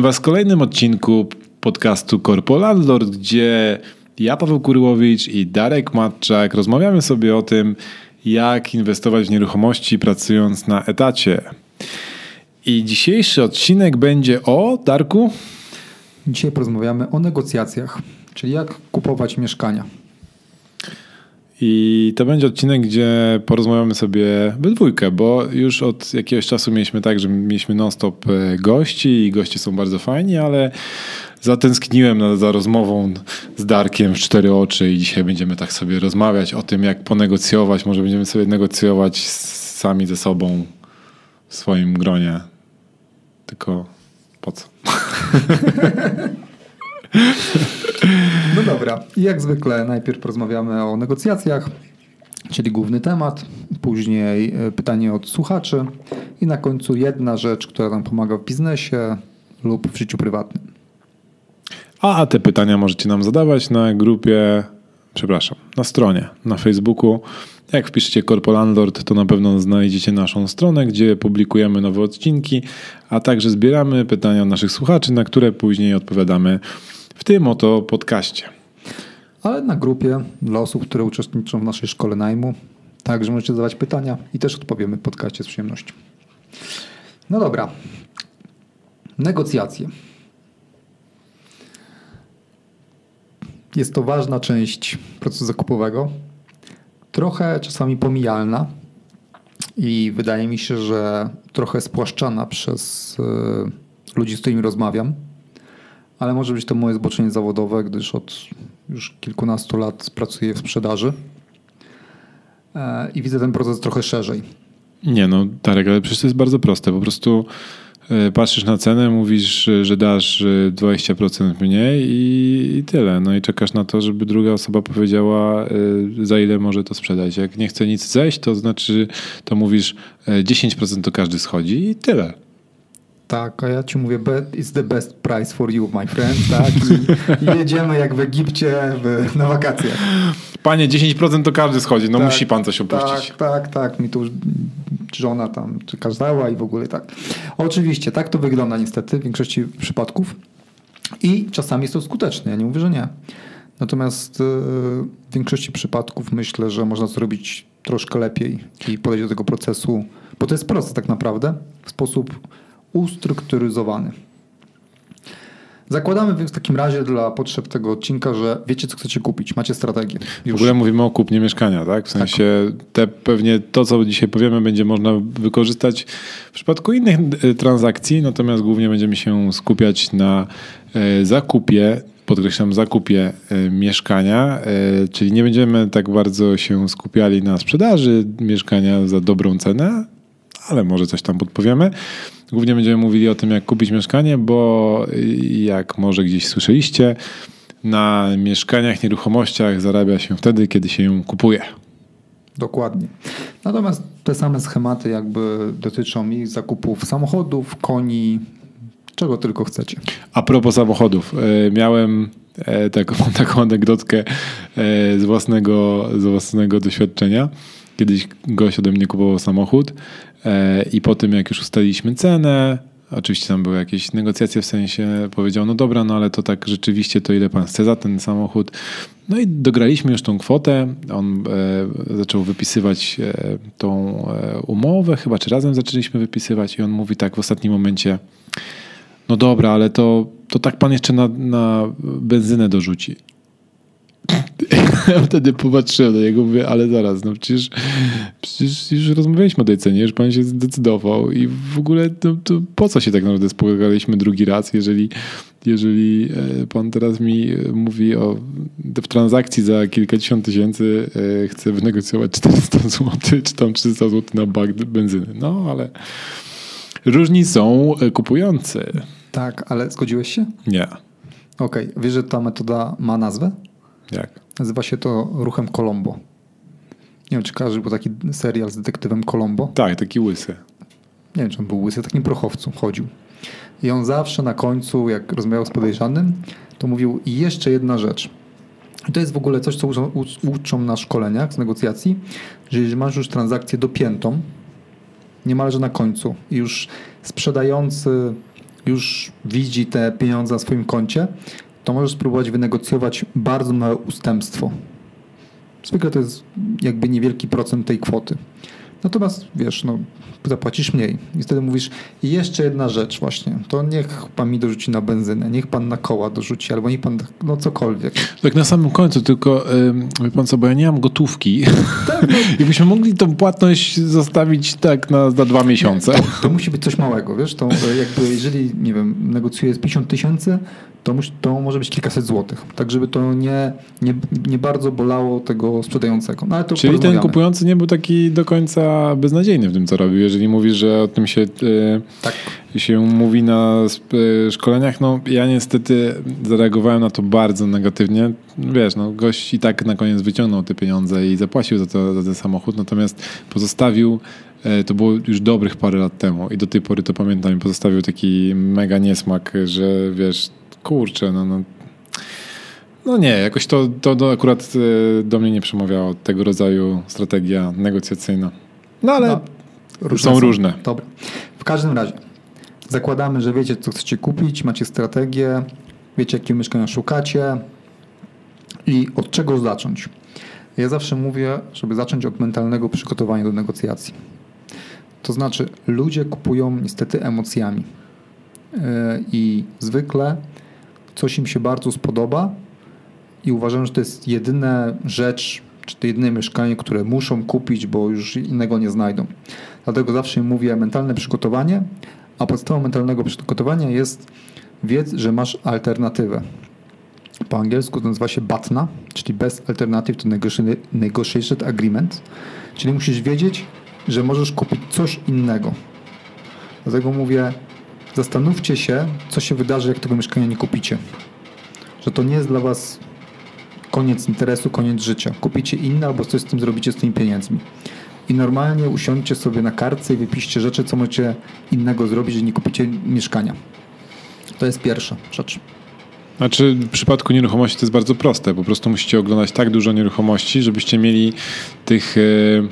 Was w kolejnym odcinku podcastu Corpo Landlord, gdzie ja, Paweł Kurłowicz i Darek Matczak rozmawiamy sobie o tym, jak inwestować w nieruchomości pracując na etacie. I dzisiejszy odcinek będzie o, Darku? Dzisiaj porozmawiamy o negocjacjach, czyli jak kupować mieszkania. I to będzie odcinek, gdzie porozmawiamy sobie we dwójkę, bo już od jakiegoś czasu mieliśmy tak, że mieliśmy non-stop e, gości i goście są bardzo fajni, ale zatęskniłem za rozmową z Darkiem w cztery oczy i dzisiaj będziemy tak sobie rozmawiać o tym, jak ponegocjować. Może będziemy sobie negocjować sami ze sobą w swoim gronie. Tylko po co? No dobra, jak zwykle najpierw porozmawiamy o negocjacjach, czyli główny temat, później e, pytanie od słuchaczy i na końcu jedna rzecz, która nam pomaga w biznesie lub w życiu prywatnym. A te pytania możecie nam zadawać na grupie, przepraszam, na stronie, na Facebooku. Jak wpiszecie Corpo Landlord, to na pewno znajdziecie naszą stronę, gdzie publikujemy nowe odcinki, a także zbieramy pytania naszych słuchaczy, na które później odpowiadamy w tym oto podcaście. Ale na grupie dla osób, które uczestniczą w naszej szkole najmu, także możecie zadawać pytania i też odpowiemy w podcaście z przyjemnością. No dobra. Negocjacje. Jest to ważna część procesu zakupowego, trochę czasami pomijalna i wydaje mi się, że trochę spłaszczana przez y, ludzi, z którymi rozmawiam ale może być to moje zboczenie zawodowe, gdyż od już kilkunastu lat pracuję w sprzedaży e, i widzę ten proces trochę szerzej. Nie no, Tarek, ale przecież to jest bardzo proste. Po prostu e, patrzysz na cenę, mówisz, że dasz 20% mniej i, tyle. No i czekasz na to, żeby druga osoba powiedziała, e, za ile może to sprzedać. Jak nie chce nic zejść, to znaczy, to mówisz 10% to każdy schodzi i tyle. Tak, a ja ci mówię, it's the best price for you, my friend, tak? I, jedziemy jak w Egipcie w, na wakacje. Panie, 10% to każdy schodzi, no tak, musi pan coś opuścić. Tak, tak, tak, mi tu żona tam kazała i w ogóle tak. Oczywiście, tak to wygląda niestety w większości przypadków i czasami jest to skuteczne, ja nie mówię, że nie. Natomiast y, w większości przypadków myślę, że można zrobić troszkę lepiej i podejść do tego procesu, bo to jest proces tak naprawdę, w sposób ustrukturyzowany. Zakładamy więc w takim razie dla potrzeb tego odcinka, że wiecie, co chcecie kupić, macie strategię. Już. W ogóle mówimy o kupnie mieszkania, tak? W sensie tak. te pewnie to, co dzisiaj powiemy, będzie można wykorzystać w przypadku innych e, transakcji, natomiast głównie będziemy się skupiać na e, zakupie podkreślam, zakupie e, mieszkania, czyli nie będziemy tak bardzo się skupiali na sprzedaży mieszkania za dobrą cenę, ale może coś tam podpowiemy. Głównie będziemy mówili o tym, jak kupić mieszkanie, bo jak może gdzieś słyszeliście, na mieszkaniach, nieruchomościach zarabia się wtedy, kiedy się ją kupuje. Dokładnie. Natomiast te same schematy jakby dotyczą i zakupów samochodów, koni, czego tylko chcecie. A propos samochodów, e, miałem e, taką, taką anegdotkę e, z własnego, z własnego doświadczenia. Kiedyś gość ode mnie kupował samochód I po tym, jak już ustaliliśmy cenę, oczywiście tam były jakieś negocjacje w sensie, powiedział, no dobra, no ale to tak rzeczywiście, to ile pan chce za ten samochód. No i dograliśmy już tą kwotę. On e, zaczął wypisywać e, tą e, umowę, chyba czy razem zaczęliśmy wypisywać, i on mówi tak w ostatnim momencie: No dobra, ale to, to tak pan jeszcze na, na benzynę dorzuci. Ja wtedy popatrzyłem na niego, mówię, ale zaraz, no przecież, przecież już rozmawialiśmy o tej cenie, już pan się zdecydował i w ogóle to, to po co się tak naprawdę spotkaliśmy drugi raz, jeżeli, jeżeli e, pan teraz mi mówi o w transakcji za kilkadziesiąt tysięcy e, chce wynegocjować 400 zł, czy tam 300 zł na bak benzyny. No, ale różni są kupujący. Tak, ale zgodziłeś się? Nie. Okej, okay. wiesz, że ta metoda ma nazwę? Jak? Nazywa się to ruchem Colombo. Nie wiem, czy każdy był taki serial z detektywem Colombo. Tak, taki łysy. Nie wiem, czy on był łysy, takim prochowcu chodził. I on zawsze na końcu, jak rozmawiał z podejrzanym, to mówił i jeszcze jedna rzecz. I to jest w ogóle coś, co uczą, uczą na szkoleniach z negocjacji, że jeżeli masz już transakcję dopiętą, niemalże na końcu i już sprzedający już widzi te pieniądze na swoim koncie, to możesz spróbować wynegocjować bardzo małe ustępstwo. Zwykle to jest jakby niewielki procent tej kwoty. Natomiast wiesz, no, zapłacisz mniej. I wtedy mówisz, jeszcze jedna rzecz właśnie, to niech pan mi dorzuci na benzynę, niech pan na koła dorzuci, albo niech pan, no cokolwiek. Tak na samym końcu, tylko wie pan co, bo ja nie mam gotówki. Tak, no. I byśmy mogli tą płatność zostawić tak na, na dwa miesiące. To, to, musi być coś małego, wiesz, to jakby jeżeli, nie wiem, negocjuję z 50 tysięcy, to, to może być kilkaset złotych. Tak, żeby to nie, nie, nie bardzo bolało tego sprzedającego. No, Czyli ten kupujący nie był taki do końca beznadziejny w tym, co robił. Jeżeli mówisz, że o tym się, e, tak. się mówi na e, szkoleniach, no ja niestety zareagowałem na to bardzo negatywnie. Wiesz, no gość i tak na koniec wyciągnął te pieniądze i zapłacił za, to, za ten samochód, natomiast pozostawił e, to było już dobrych parę lat temu i do tej pory to pamiętam i pozostawił taki mega niesmak, że wiesz, kurczę, no, no, no nie, jakoś to, to, to akurat e, do mnie nie przemawiało tego rodzaju strategia negocjacyjna. No ale no, różne są, są różne. Dobra. W każdym razie zakładamy, że wiecie, co chcecie kupić, macie strategię, wiecie, jakiego mieszkania szukacie i od czego zacząć. Ja zawsze mówię, żeby zacząć od mentalnego przygotowania do negocjacji. To znaczy, ludzie kupują niestety emocjami. E, I zwykle coś im się bardzo spodoba i uważam, że to jest jedyna rzecz, czy to jedyne mieszkanie, które muszą kupić, bo już innego nie znajdą. Dlatego zawsze im mówię mentalne przygotowanie, a podstawą mentalnego przygotowania jest wiedz, że masz alternatywę. Po angielsku to nazywa się BATNA, czyli Best Alternative to Negotiated Agreement, czyli musisz wiedzieć, że możesz kupić coś innego. Dlatego mówię, zastanówcie się, co się wydarzy, jak tego mieszkania nie kupicie. Że to nie jest dla Was koniec interesu, koniec życia. Kupicie inne albo coś z tym zrobicie z tymi pieniędzmi. I normalnie usiądźcie sobie na kartce i wypiszcie rzeczy, co możecie innego zrobić, że nie kupicie mieszkania. To jest pierwsza rzecz. Znaczy w przypadku nieruchomości to jest bardzo proste. Po prostu musicie oglądać tak dużo nieruchomości, żebyście mieli tych e,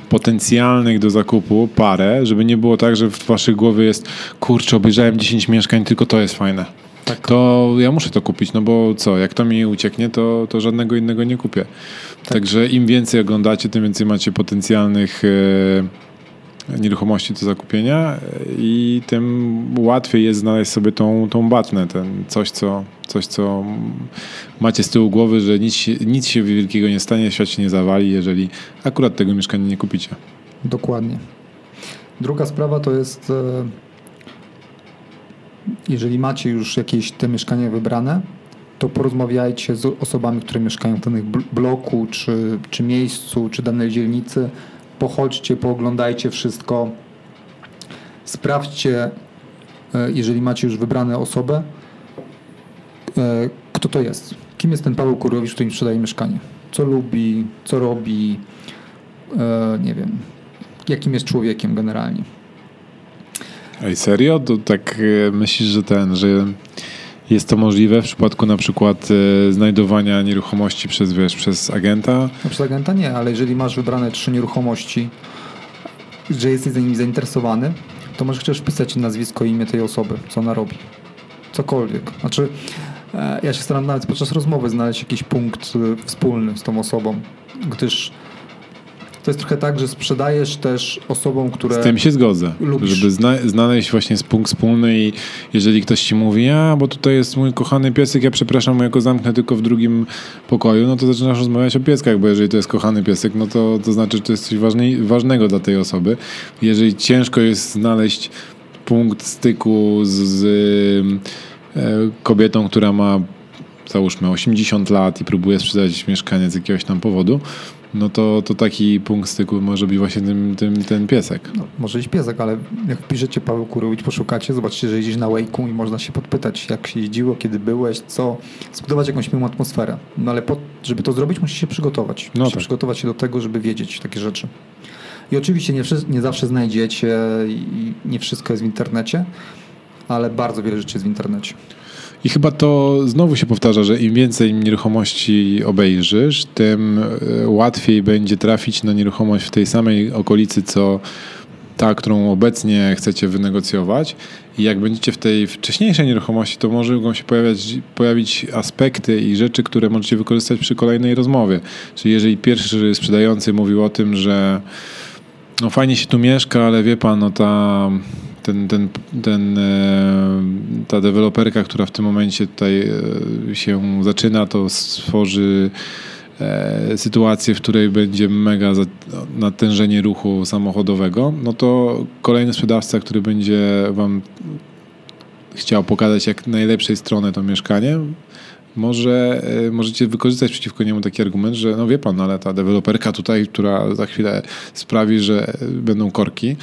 potencjalnych do zakupu parę, żeby nie było tak, że w waszej głowie jest kurczę, obejrzałem 10 mieszkań, tylko to jest fajne. Tak. To ja muszę to kupić, no bo co, jak to mi ucieknie, to, to żadnego innego nie kupię. Tak. Także im więcej oglądacie, tym więcej macie potencjalnych e, nieruchomości do zakupienia i tym łatwiej jest znaleźć sobie tą, tą batnę, ten coś, co, coś, co macie z tyłu głowy, że nic, nic się wielkiego nie stanie, świat się nie zawali, jeżeli akurat tego mieszkania nie kupicie. Dokładnie. Druga sprawa to jest, e, jeżeli macie już jakieś te mieszkania wybrane, to porozmawiajcie z osobami, które mieszkają w danym bloku, czy, czy miejscu, czy danej dzielnicy, pochodźcie, pooglądajcie wszystko, sprawdźcie, e, jeżeli macie już wybrane osobę, e, kto to jest. Kim jest ten Paweł Kurowicz, który im sprzedaje mieszkanie? Co lubi, co robi, e, nie wiem, jakim jest człowiekiem generalnie. Ej, serio? To tak myślisz, że ten, że jest to możliwe w przypadku na przykład e, znajdowania nieruchomości przez, wiesz, przez agenta? No, przez agenta nie, ale jeżeli masz wybrane trzy nieruchomości, że jesteś za nimi zainteresowany, to możesz chociaż wpisać nazwisko i imię tej osoby, co ona robi. Cokolwiek. Znaczy, e, ja się staram nawet podczas rozmowy znaleźć jakiś punkt e, wspólny z tą osobą, gdyż to jest trochę tak, że sprzedajesz też osobom, które. Z tym się zgodzę. Lubisz. Żeby zna znaleźć właśnie punkt wspólny i jeżeli ktoś ci mówi, a bo tutaj jest mój kochany piesek, ja przepraszam, ja go zamknę tylko w drugim pokoju, no to zaczynasz rozmawiać o pieskach, bo jeżeli to jest kochany piesek, no to, to znaczy, że to jest coś ważnej, ważnego dla tej osoby. Jeżeli ciężko jest znaleźć punkt styku z, z e, kobietą, która ma załóżmy 80 lat i próbuje sprzedać mieszkanie z jakiegoś tam powodu, no to, to taki punkt styku może być właśnie tym, tym, ten piesek. No, może być piesek, ale jak wpiszecie Paweł Kurowicz, poszukacie, zobaczycie, że jeździsz na Wake'u i można się podpytać, jak się jeździło, kiedy byłeś, co, zbudować jakąś miłą atmosferę. No ale po, żeby to zrobić, musisz się przygotować. No tak. przygotować się do tego, żeby wiedzieć takie rzeczy. I oczywiście nie, nie zawsze znajdziecie i nie wszystko jest w internecie, ale bardzo wiele rzeczy jest w internecie. I chyba to znowu się powtarza, że im więcej nieruchomości obejrzysz, tym e, łatwiej będzie trafić na nieruchomość w tej samej okolicy, co ta, którą obecnie chcecie wynegocjować. I jak będziecie w tej wcześniejszej nieruchomości, to mogą się pojawiać, pojawić aspekty i rzeczy, które możecie wykorzystać przy kolejnej rozmowie. Czyli jeżeli pierwszy sprzedający mówił o tym, że no fajnie się tu mieszka, ale wie pan, no ta ten, ten, ten, e, ta deweloperka, która w tym momencie tutaj e, się zaczyna, to stworzy e, sytuację, w której będzie mega natężenie ruchu samochodowego, no to kolejny sprzedawca, który będzie wam chciał pokazać jak najlepszej strony to mieszkanie, może możecie wykorzystać przeciwko niemu taki argument, że no wie pan, ale ta deweloperka tutaj, która za chwilę sprawi, że będą korki,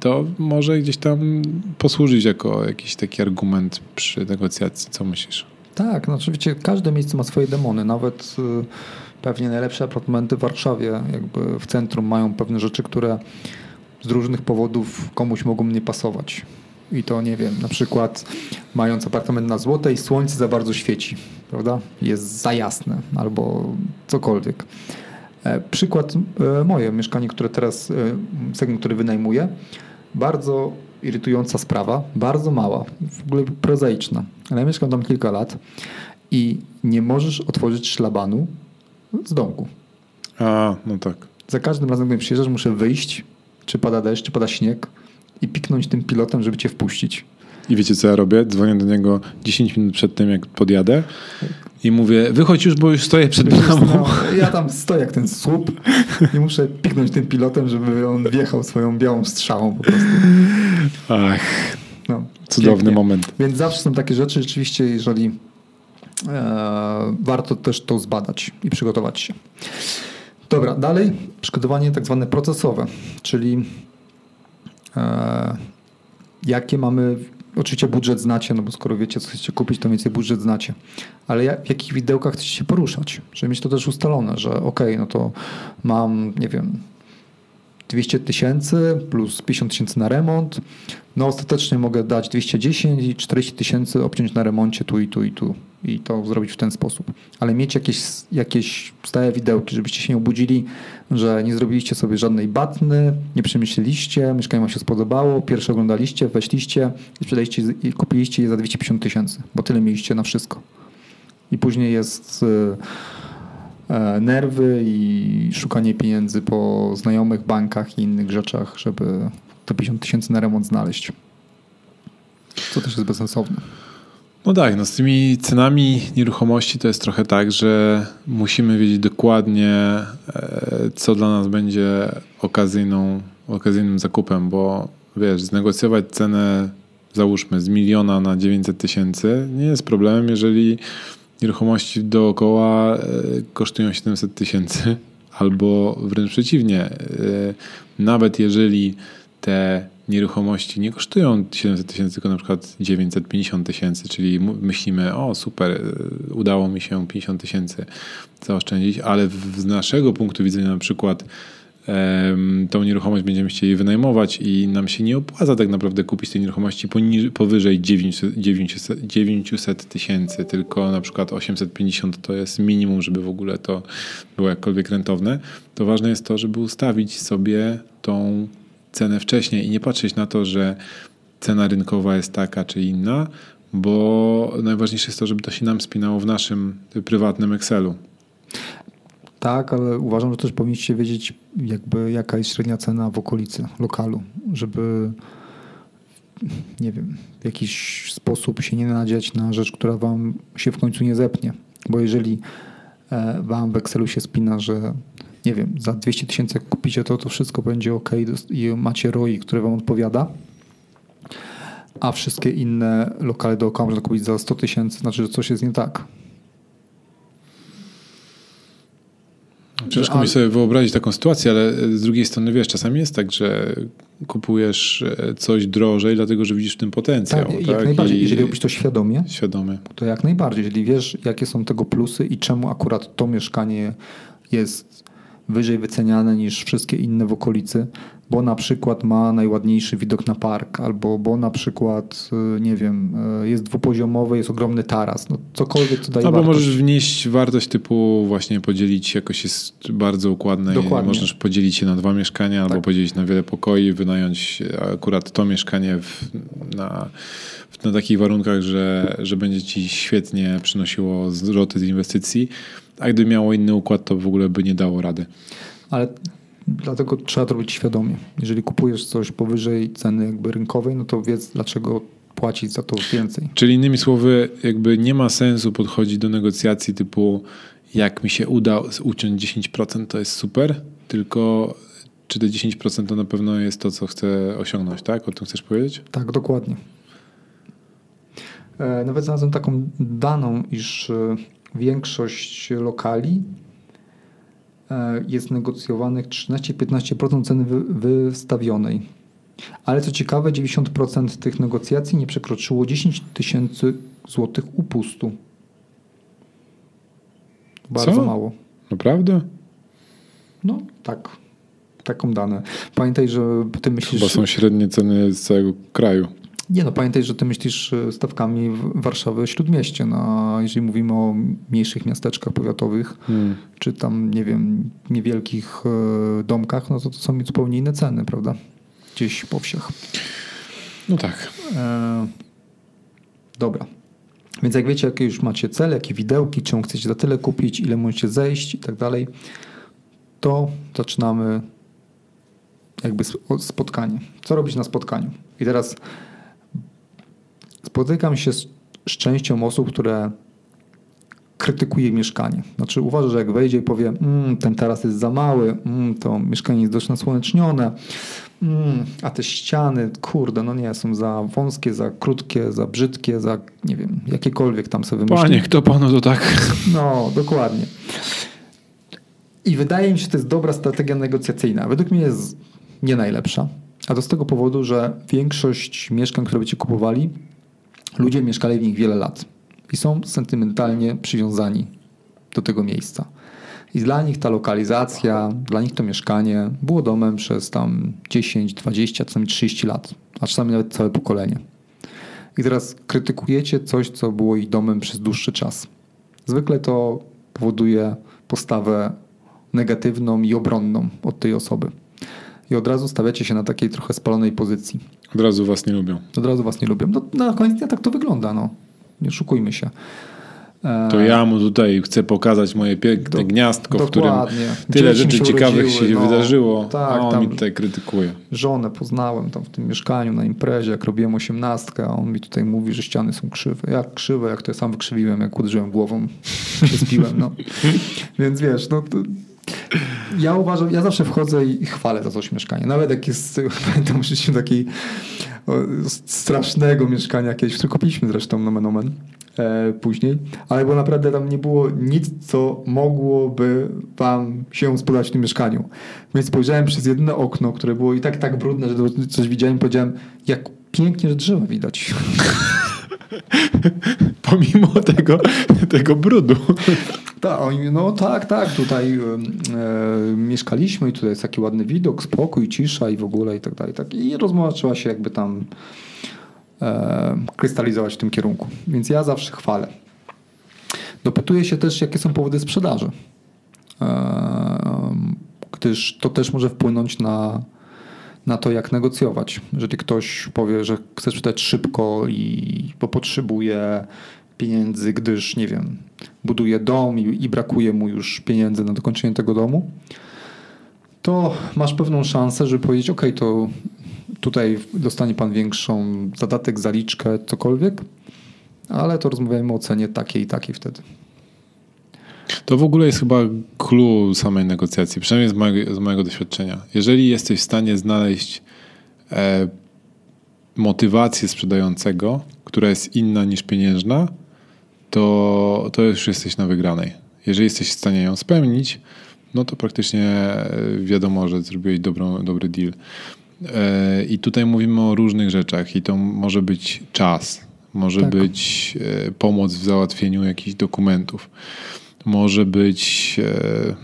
to może gdzieś tam posłużyć jako jakiś taki argument przy negocjacji. Co myślisz? Tak, no oczywiście każde miejsce ma swoje demony. Nawet y, pewnie najlepsze apartamenty w Warszawie, jakby w centrum, mają pewne rzeczy, które z różnych powodów komuś mogą nie pasować. I to nie wiem, na przykład mając apartament na złotej, słońce za bardzo świeci, prawda? Jest za jasne albo cokolwiek. E, przykład e, moje mieszkanie, które teraz, e, segment, który wynajmuję, bardzo irytująca sprawa, bardzo mała, w ogóle prozaiczna, ale ja mieszkam tam kilka lat i nie możesz otworzyć szlabanu z domku. A, no tak. Za każdym razem, gdy przyjeżdżasz, muszę wyjść, czy pada deszcz, czy pada śnieg i piknąć tym pilotem, żeby cię wpuścić. I wiecie, co ja robię? Dzwonię do niego 10 minut przed tym, jak podjadę i mówię, wychodź już, bo już stoję przed bramą. No, ja tam stoję jak ten słup i muszę piknąć tym pilotem, żeby on wjechał swoją białą strzałą po prostu. Ach, no, cudowny pięknie. moment. Więc zawsze są takie rzeczy, rzeczywiście, jeżeli e, warto też to zbadać i przygotować się. Dobra, dalej przygotowanie tak zwane procesowe, czyli e, jakie mamy Oczywiście budżet znacie, no bo skoro wiecie, co chcecie kupić, to więcej budżet znacie. Ale jak, w jakich widełkach chcecie się poruszać? Żeby mieć to też ustalone, że ok, no to mam, nie wiem, 200 tysięcy plus 50 tysięcy na remont. No ostatecznie mogę dać 210 i 40 tysięcy obciąć na remoncie tu i tu i tu i to zrobić w ten sposób. Ale mieć jakieś, jakieś stałe widełki, żebyście się nie obudzili, że nie zrobiliście sobie żadnej batny, nie przemyśleliście, mieszkanie wam się spodobało, pierwsze oglądaliście, weszliście i sprzedaliście i kupiliście je za 250 tysięcy, bo tyle mieliście na wszystko. I później jest e, nerwy i szukanie pieniędzy po znajomych bankach i innych rzeczach, żeby te 50 tysięcy na remont znaleźć. Co też jest bezsensowne. No tak, no z tymi cenami nieruchomości to jest trochę tak, że musimy wiedzieć dokładnie, e, co dla nas będzie okazyjną, okazyjnym zakupem, bo wiesz, znegocjować cenę załóżmy z miliona na 900 tysięcy nie jest problemem, jeżeli nieruchomości dookoła e, kosztują 700 tysięcy albo wręcz przeciwnie, e, nawet jeżeli te nieruchomości nie kosztują 700 tysięcy, tylko na przykład 950 tysięcy, czyli myślimy, o super, y, udało mi się 50 tysięcy zaoszczędzić, ale z naszego punktu widzenia na przykład tą nieruchomość będziemy chcieli wynajmować i nam się nie opłaca tak naprawdę kupić tej nieruchomości powyżej 900 tysięcy, tylko na przykład 850 to jest minimum, żeby w ogóle to było jakkolwiek rentowne, to ważne jest to, żeby ustawić sobie tą cenę wcześniej i nie patrzeć na to, że cena rynkowa jest taka czy inna, bo najważniejsze jest to, żeby to się nam spinało w naszym prywatnym Excelu. Tak, ale uważam, że też powinniście wiedzieć, jakby jaka jest średnia cena w okolicy lokalu, żeby nie wiem, w jakiś sposób się nie nadziać na rzecz, która wam się w końcu nie zepnie. Bo jeżeli e, wam w Excelu się spina, że nie wiem, za 200 tysięcy kupicie to, to wszystko będzie ok i macie ROI, które wam odpowiada, a wszystkie inne lokale dookoła można kupić za 100 tysięcy, znaczy, że coś jest nie tak. Ciężko mi sobie wyobrazić taką sytuację, ale z drugiej strony wiesz, czasami jest tak, że kupujesz e, coś drożej, dlatego że widzisz w tym potencjał. Tak, tak? jak najbardziej. I jeżeli robisz to świadomie, świadomie, to jak najbardziej. Jeżeli wiesz, jakie są tego plusy i czemu akurat to mieszkanie jest wyżej wyceniane niż wszystkie inne w okolicy, bo na przykład ma najładniejszy widok na park, albo bo na przykład, y, nie wiem, y, jest dwupoziomowy, jest ogromny taras, no cokolwiek co daje Albo wartość. możesz wnieść wartość typu właśnie podzielić, jakoś jest bardzo układne. Dokładnie. Możesz podzielić się na dwa mieszkania, albo Tak. podzielić na wiele pokoi, wynająć akurat to mieszkanie w, na, w, na takich warunkach, że, że będzie ci świetnie przynosiło zwroty z inwestycji. A gdyby miało inny układ, to w ogóle by nie dało rady. Ale dlatego trzeba to robić świadomie. Jeżeli kupujesz coś powyżej ceny jakby rynkowej, no to wiedz dlaczego płacić za to więcej. Czyli innymi słowy, jakby nie ma sensu podchodzić do negocjacji typu jak mi się uda uciąć 10%, to jest super, tylko czy te 10% to na pewno jest to, co chcę osiągnąć, tak? O tym chcesz powiedzieć? Tak, dokładnie. E, Nawet znalazłem taką daną, iż e, większość lokali jest negocjowanych 13-15% ceny wy- wystawionej. Ale co ciekawe, 90% tych negocjacji nie przekroczyło 10 tysięcy złotych upustu. Bardzo Co? mało. Naprawdę? No tak, taką dane. Pamiętaj, że ty myślisz... Chyba są średnie ceny z całego kraju. Nie no, pamiętaj, że ty myślisz e, stawkami w- Warszawy Śródmieście. No, a jeżeli mówimy o mniejszych miasteczkach powiatowych, Hmm. czy tam, nie wiem, niewielkich e, domkach, no to to są zupełnie inne ceny, prawda? Gdzieś po wsiach. No tak. E, dobra. Więc jak wiecie, jakie już macie cele, jakie widełki, czemu chcecie za tyle kupić, ile możecie zejść i tak dalej, to zaczynamy jakby spotkanie. Co robić na spotkaniu? I teraz spotykam się z, z częścią osób, które krytykuje mieszkanie. Znaczy uważa, że jak wejdzie i powie, mm, ten taras jest za mały, mm, to mieszkanie jest dość nasłonecznione, mm, a te ściany, kurde, no nie, są za wąskie, za krótkie, za brzydkie, za nie wiem, jakiekolwiek tam sobie wymyśli. Panie, kto panu to tak? No, dokładnie. I wydaje mi się, że to jest dobra strategia negocjacyjna. Według mnie jest nie najlepsza. A to z tego powodu, że większość mieszkań, które byście kupowali, ludzie mieszkali w nich wiele lat i są sentymentalnie przywiązani do tego miejsca. I dla nich ta lokalizacja, dla nich to mieszkanie było domem przez tam 10, 20, czasami 30 lat, a czasami nawet całe pokolenie. I teraz krytykujecie coś, co było ich domem przez dłuższy czas. Zwykle to powoduje postawę negatywną i obronną od tej osoby. I od razu stawiacie się na takiej trochę spalonej pozycji. Od razu was nie lubią. Od razu was nie lubią. No, na koniec dnia tak to wygląda. No. Nie oszukujmy się. E, To ja mu tutaj chcę pokazać moje piękne Do- gniazdko, w którym tyle Dzieci rzeczy się ciekawych urodziły, się no. wydarzyło, Tak, a on mi tutaj krytykuje. Żonę poznałem tam w tym mieszkaniu na imprezie, jak robiłem osiemnastkę, a on mi tutaj mówi, że ściany są krzywe. Jak krzywe, jak to ja sam wykrzywiłem, jak uderzyłem głową, się spiłem, no. Więc wiesz, no to ja uważam, ja zawsze wchodzę i chwalę za coś mieszkanie. Nawet jak jest, pamiętam życiu takiej strasznego mieszkania kiedyś, które kupiliśmy zresztą nomen omen e, później, ale bo naprawdę tam nie było nic, co mogłoby wam się spodobać w tym mieszkaniu. Więc spojrzałem przez jedno okno, które było i tak tak brudne, że coś widziałem powiedziałem, jak pięknie, że drzewa widać. Pomimo tego, tego brudu. Tak, oni, no tak, tak, tutaj e, mieszkaliśmy i tutaj jest taki ładny widok, spokój, cisza i w ogóle i tak dalej. Tak. I rozmowa trzeba się jakby tam e, krystalizować w tym kierunku. Więc ja zawsze chwalę. Dopytuję się też, jakie są powody sprzedaży. E, gdyż to też może wpłynąć na, na to, jak negocjować. Jeżeli ktoś powie, że chce sprzedać szybko i bo potrzebuje pieniędzy, gdyż, nie wiem, buduje dom i, i brakuje mu już pieniędzy na dokończenie tego domu, to masz pewną szansę, żeby powiedzieć, ok, to tutaj dostanie pan większą zadatek, zaliczkę, cokolwiek, ale to rozmawiajmy o cenie takiej i takiej wtedy. To w ogóle jest chyba clue samej negocjacji, przynajmniej z mojego, z mojego doświadczenia. Jeżeli jesteś w stanie znaleźć e, motywację sprzedającego, która jest inna niż pieniężna, to, to już jesteś na wygranej. Jeżeli jesteś w stanie ją spełnić, no to praktycznie e, wiadomo, że zrobiłeś dobrą, dobry deal. E, I tutaj mówimy o różnych rzeczach i to może być czas, może Tak. być e, pomoc w załatwieniu jakichś dokumentów, może być e,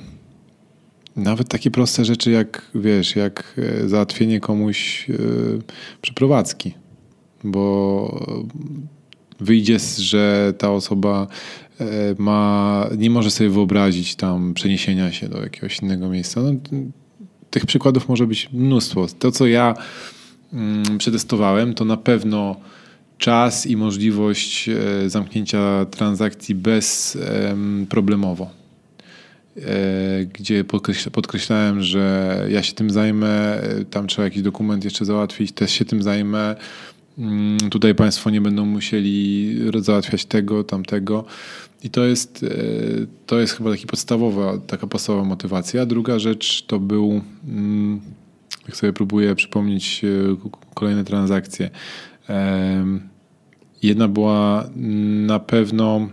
nawet takie proste rzeczy jak, wiesz, jak e, załatwienie komuś e, przeprowadzki, bo wyjdzie, że ta osoba ma, nie może sobie wyobrazić tam przeniesienia się do jakiegoś innego miejsca. No, tych przykładów może być mnóstwo. To, co ja mm, przetestowałem, to na pewno czas i możliwość zamknięcia transakcji bezproblemowo E, gdzie podkreślałem, że ja się tym zajmę, e, tam trzeba jakiś dokument jeszcze załatwić, też się tym zajmę. Mm, tutaj Państwo nie będą musieli załatwiać tego, tamtego. I to jest, e, to jest chyba taki podstawowa, taka podstawowa motywacja. Druga rzecz to był, mm, jak sobie próbuję przypomnieć kolejne transakcje. Jedna była na pewno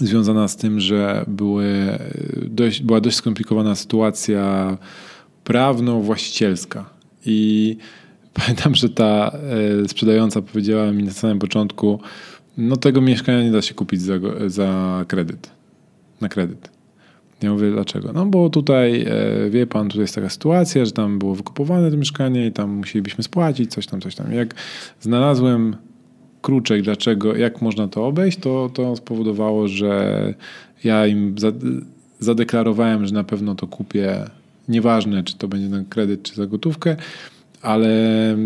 związana z tym, że były dość, była dość skomplikowana sytuacja prawno-właścicielska. I pamiętam, że ta e, sprzedająca powiedziała mi na samym początku, no tego mieszkania nie da się kupić za, za kredyt, na kredyt. Ja mówię, dlaczego? No bo tutaj, e, wie pan, tutaj jest taka sytuacja, że tam było wykupowane to mieszkanie i tam musielibyśmy spłacić, coś tam, coś tam. Jak znalazłem kruczek, dlaczego, jak można to obejść, to, to spowodowało, że ja im zadeklarowałem, że na pewno to kupię. Nieważne, czy to będzie na kredyt, czy za gotówkę, ale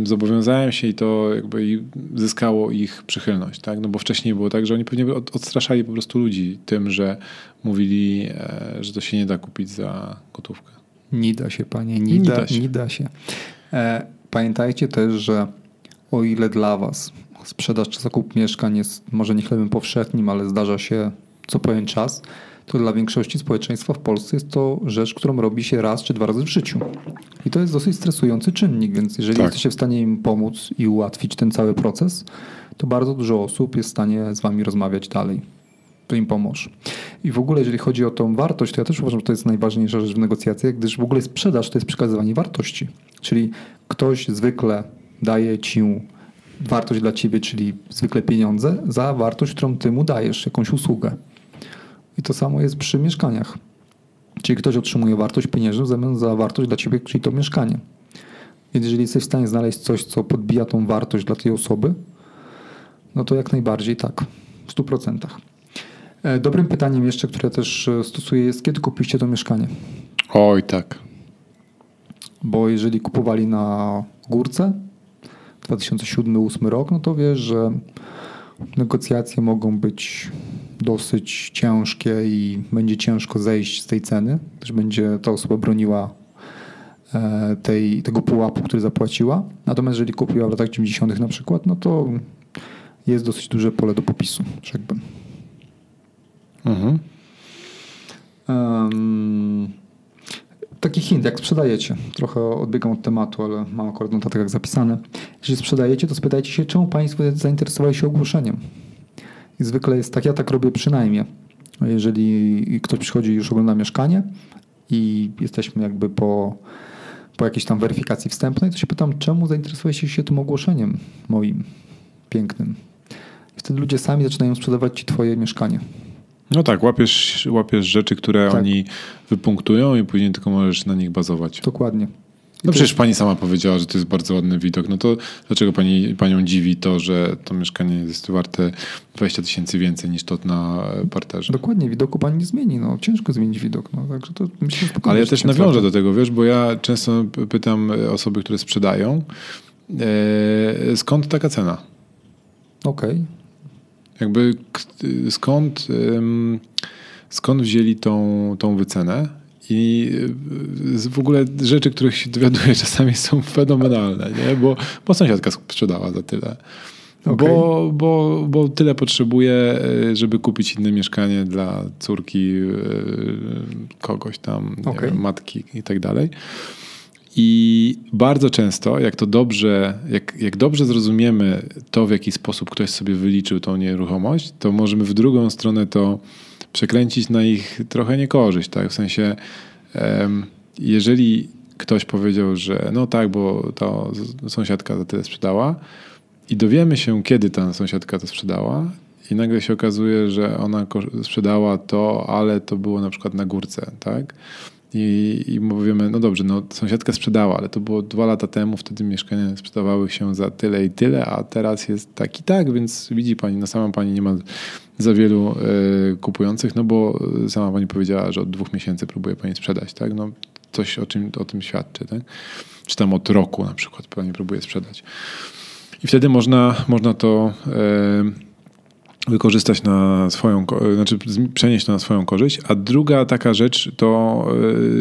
zobowiązałem się i to jakby zyskało ich przychylność, tak? No bo wcześniej było tak, że oni pewnie odstraszali po prostu ludzi tym, że mówili, e, że to się nie da kupić za gotówkę. Nie da się, panie, nie, nie da, da, się. Nie da się. E, pamiętajcie też, że o ile dla was sprzedaż czy zakup mieszkań jest może nie chlebem powszechnim, ale zdarza się co pewien czas, to dla większości społeczeństwa w Polsce jest to rzecz, którą robi się raz czy dwa razy w życiu. I to jest dosyć stresujący czynnik, więc jeżeli tak. jesteście w stanie im pomóc i ułatwić ten cały proces, to bardzo dużo osób jest w stanie z wami rozmawiać dalej. To im pomoże. I w ogóle, jeżeli chodzi o tą wartość, to ja też uważam, że to jest najważniejsza rzecz w negocjacjach, gdyż w ogóle sprzedaż to jest przekazywanie wartości. Czyli ktoś zwykle daje ci wartość dla ciebie, czyli zwykle pieniądze, za wartość, którą ty mu dajesz, jakąś usługę. I to samo jest przy mieszkaniach. Czyli ktoś otrzymuje wartość pieniężną w zamian za wartość dla ciebie, czyli to mieszkanie. Więc jeżeli jesteś w stanie znaleźć coś, co podbija tą wartość dla tej osoby, no to jak najbardziej tak, w 100%. E, dobrym pytaniem jeszcze, które też e, stosuję jest, kiedy kupiliście to mieszkanie? Oj, tak. Bo jeżeli kupowali na górce, 2007-2008 rok, no to wiesz, że negocjacje mogą być dosyć ciężkie i będzie ciężko zejść z tej ceny, też będzie ta osoba broniła e, tej, tego pułapu, który zapłaciła. Natomiast jeżeli kupiła w latach 90. na przykład, no to jest dosyć duże pole do popisu, rzekłbym. Mhm. Um, taki hint, jak sprzedajecie, trochę odbiegam od tematu, ale mam akurat notatek jak zapisane. Jeżeli sprzedajecie, to spytajcie się, czemu Państwo zainteresowali się ogłoszeniem. I zwykle jest tak, ja tak robię przynajmniej. Jeżeli ktoś przychodzi i już ogląda mieszkanie i jesteśmy jakby po, po jakiejś tam weryfikacji wstępnej, to się pytam, czemu zainteresowaliście się tym ogłoszeniem moim pięknym. I wtedy ludzie sami zaczynają sprzedawać Ci Twoje mieszkanie. No tak, łapiesz, łapiesz rzeczy, które tak. oni wypunktują i później tylko możesz na nich bazować. Dokładnie. No przecież pani sama powiedziała, że to jest bardzo ładny widok. No to dlaczego pani, panią dziwi to, że to mieszkanie jest warte 20 tysięcy więcej niż to na parterze? Dokładnie, widoku pani nie zmieni. No, ciężko zmienić widok. No, także to myślę, Ale ja też nawiążę do tego, wiesz, bo ja często pytam osoby, które sprzedają, e, skąd taka cena? Okej. Okay. Jakby skąd, skąd wzięli tą, tą wycenę? I w ogóle rzeczy, których się dowiaduję czasami są fenomenalne, nie? Bo, bo sąsiadka sprzedała za tyle. Okay. Bo, bo, bo tyle potrzebuje, e, żeby kupić inne mieszkanie dla córki e, kogoś tam, okay. wiem, matki i tak dalej. I bardzo często, jak to dobrze, jak, jak dobrze zrozumiemy to, w jaki sposób ktoś sobie wyliczył tą nieruchomość, to możemy w drugą stronę to przekręcić na ich trochę niekorzyść. Tak? W sensie, jeżeli ktoś powiedział, że no tak, bo to sąsiadka za tyle sprzedała i dowiemy się, kiedy ta sąsiadka to sprzedała i nagle się okazuje, że ona sprzedała to, ale to było na przykład na górce, tak? I, I mówimy, no dobrze, no sąsiadka sprzedała, ale to było dwa lata temu, wtedy mieszkania sprzedawały się za tyle i tyle, a teraz jest tak i tak, więc widzi pani, no sama pani nie ma za wielu y, kupujących, no bo sama pani powiedziała, że od dwóch miesięcy próbuje pani sprzedać, tak? No coś o, czym, o tym świadczy, tak? Czy tam od roku na przykład pani próbuje sprzedać. I wtedy można, można to y, wykorzystać na swoją, znaczy przenieść to na swoją korzyść. A druga taka rzecz to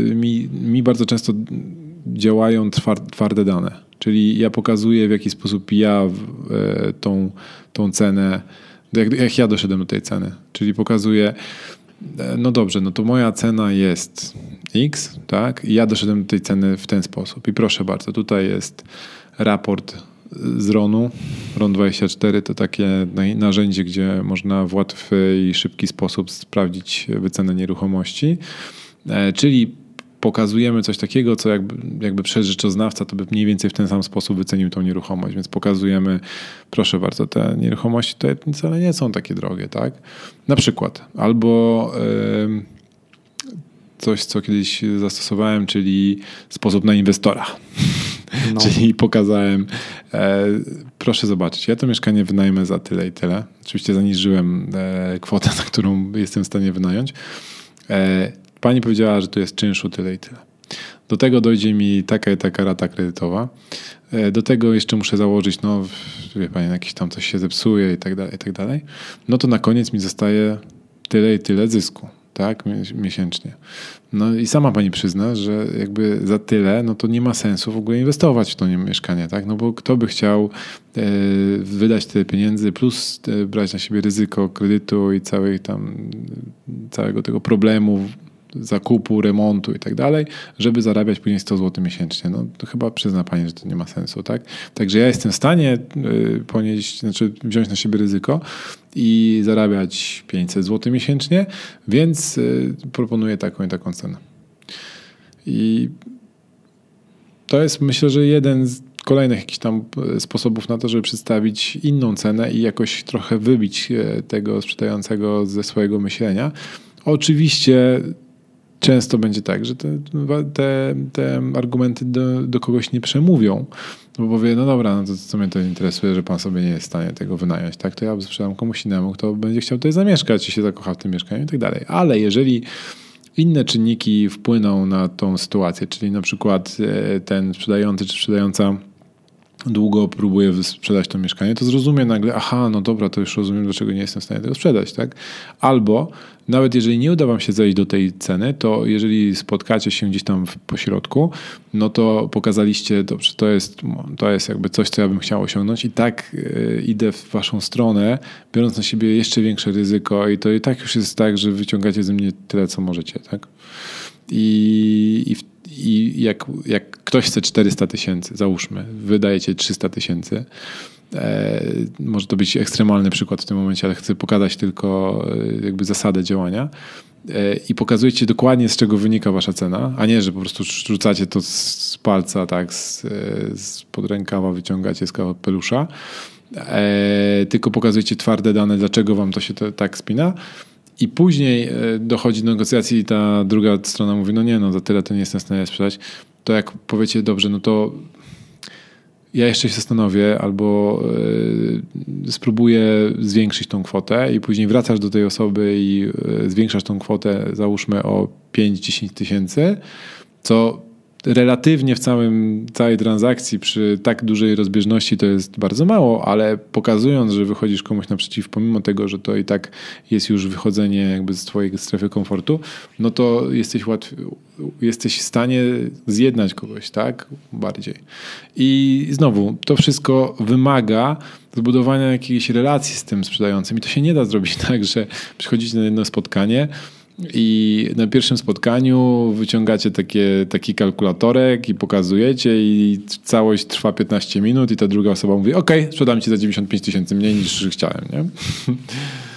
y, mi, mi bardzo często działają twarde dane. Czyli ja pokazuję w jaki sposób ja tą, tą cenę jak, jak ja doszedłem do tej ceny. Czyli pokazuję, e, no dobrze, no to moja cena jest X, tak? I ja doszedłem do tej ceny w ten sposób. I proszę bardzo, tutaj jest raport z RON-u. RON24 to takie narzędzie, gdzie można w łatwy i szybki sposób sprawdzić wycenę nieruchomości. E, czyli pokazujemy coś takiego, co jakby, jakby przez rzeczoznawca to by mniej więcej w ten sam sposób wycenił tą nieruchomość. Więc pokazujemy, proszę bardzo, te nieruchomości to wcale nie są takie drogie, tak? Na przykład. Albo coś, co kiedyś zastosowałem, czyli sposób na inwestora. No. czyli pokazałem, e, proszę zobaczyć, ja to mieszkanie wynajmę za tyle i tyle. Oczywiście zaniżyłem e, kwotę, na którą jestem w stanie wynająć. E, Pani powiedziała, że tu jest czynszu tyle i tyle. Do tego dojdzie mi taka i taka rata kredytowa. E, do tego jeszcze muszę założyć, no wie pani, jakieś tam coś się zepsuje i tak dalej, i tak dalej. No to na koniec mi zostaje tyle i tyle zysku, tak, miesięcznie. No i sama pani przyzna, że jakby za tyle, no to nie ma sensu w ogóle inwestować w to mieszkanie, tak, no bo kto by chciał e, wydać tyle pieniędzy, plus e, brać na siebie ryzyko kredytu i całej tam, całego tego problemu zakupu, remontu i tak dalej, żeby zarabiać później 100 zł miesięcznie. No to chyba przyzna Pani, że to nie ma sensu, tak? Także ja jestem w stanie y, ponieść, znaczy wziąć na siebie ryzyko i zarabiać 500 zł miesięcznie, więc y, proponuję taką i taką cenę. I to jest myślę, że jeden z kolejnych jakichś tam y, sposobów na to, żeby przedstawić inną cenę i jakoś trochę wybić tego sprzedającego ze swojego myślenia. Oczywiście często będzie tak, że te, te, te argumenty do, do, kogoś nie przemówią, bo powie, no dobra, no to co mnie to interesuje, że pan sobie nie jest w stanie tego wynająć, tak, to ja sprzedam komuś innemu, kto będzie chciał tutaj zamieszkać i się zakocha w tym mieszkaniu i tak dalej. Ale jeżeli inne czynniki wpłyną na tą sytuację, czyli na przykład e, ten sprzedający czy sprzedająca długo próbuję sprzedać to mieszkanie, to zrozumie nagle, aha, no dobra, to już rozumiem, dlaczego nie jestem w stanie tego sprzedać, tak? Albo nawet jeżeli nie uda wam się zejść do tej ceny, to jeżeli spotkacie się gdzieś tam w pośrodku, no to pokazaliście, dobrze, to jest, to jest jakby coś, co ja bym chciał osiągnąć i tak yy, idę w waszą stronę, biorąc na siebie jeszcze większe ryzyko i to i tak już jest tak, że wyciągacie ze mnie tyle, co możecie, tak? I, i w i jak, jak ktoś chce 400 tysięcy, załóżmy, wydajecie 300 tysięcy, e, może to być ekstremalny przykład w tym momencie, ale chcę pokazać tylko e, jakby zasadę działania e, i pokazujecie dokładnie z czego wynika wasza cena, a nie, że po prostu rzucacie to z palca, tak, z, z pod rękawa wyciągacie z pelusza, e, tylko pokazujecie twarde dane, dlaczego wam to się to, tak spina i później e, dochodzi do negocjacji i ta druga strona mówi, no nie, no za tyle to nie jestem w stanie sprzedać. To jak powiecie, dobrze, no to ja jeszcze się zastanowię albo y, spróbuję zwiększyć tą kwotę i później wracasz do tej osoby i y, zwiększasz tą kwotę załóżmy o 5-10 tysięcy, co relatywnie w całym, całej transakcji przy tak dużej rozbieżności to jest bardzo mało, ale pokazując, że wychodzisz komuś naprzeciw, pomimo tego, że to i tak jest już wychodzenie jakby z twojej strefy komfortu, no to jesteś, jesteś w stanie zjednać kogoś, tak? Bardziej. I znowu, to wszystko wymaga zbudowania jakiejś relacji z tym sprzedającym i to się nie da zrobić tak, że przychodzicie na jedno spotkanie, i na pierwszym spotkaniu wyciągacie takie, taki kalkulatorek i pokazujecie i całość trwa 15 minut i ta druga osoba mówi ok, sprzedam ci za 95 tysięcy mniej niż chciałem. Nie?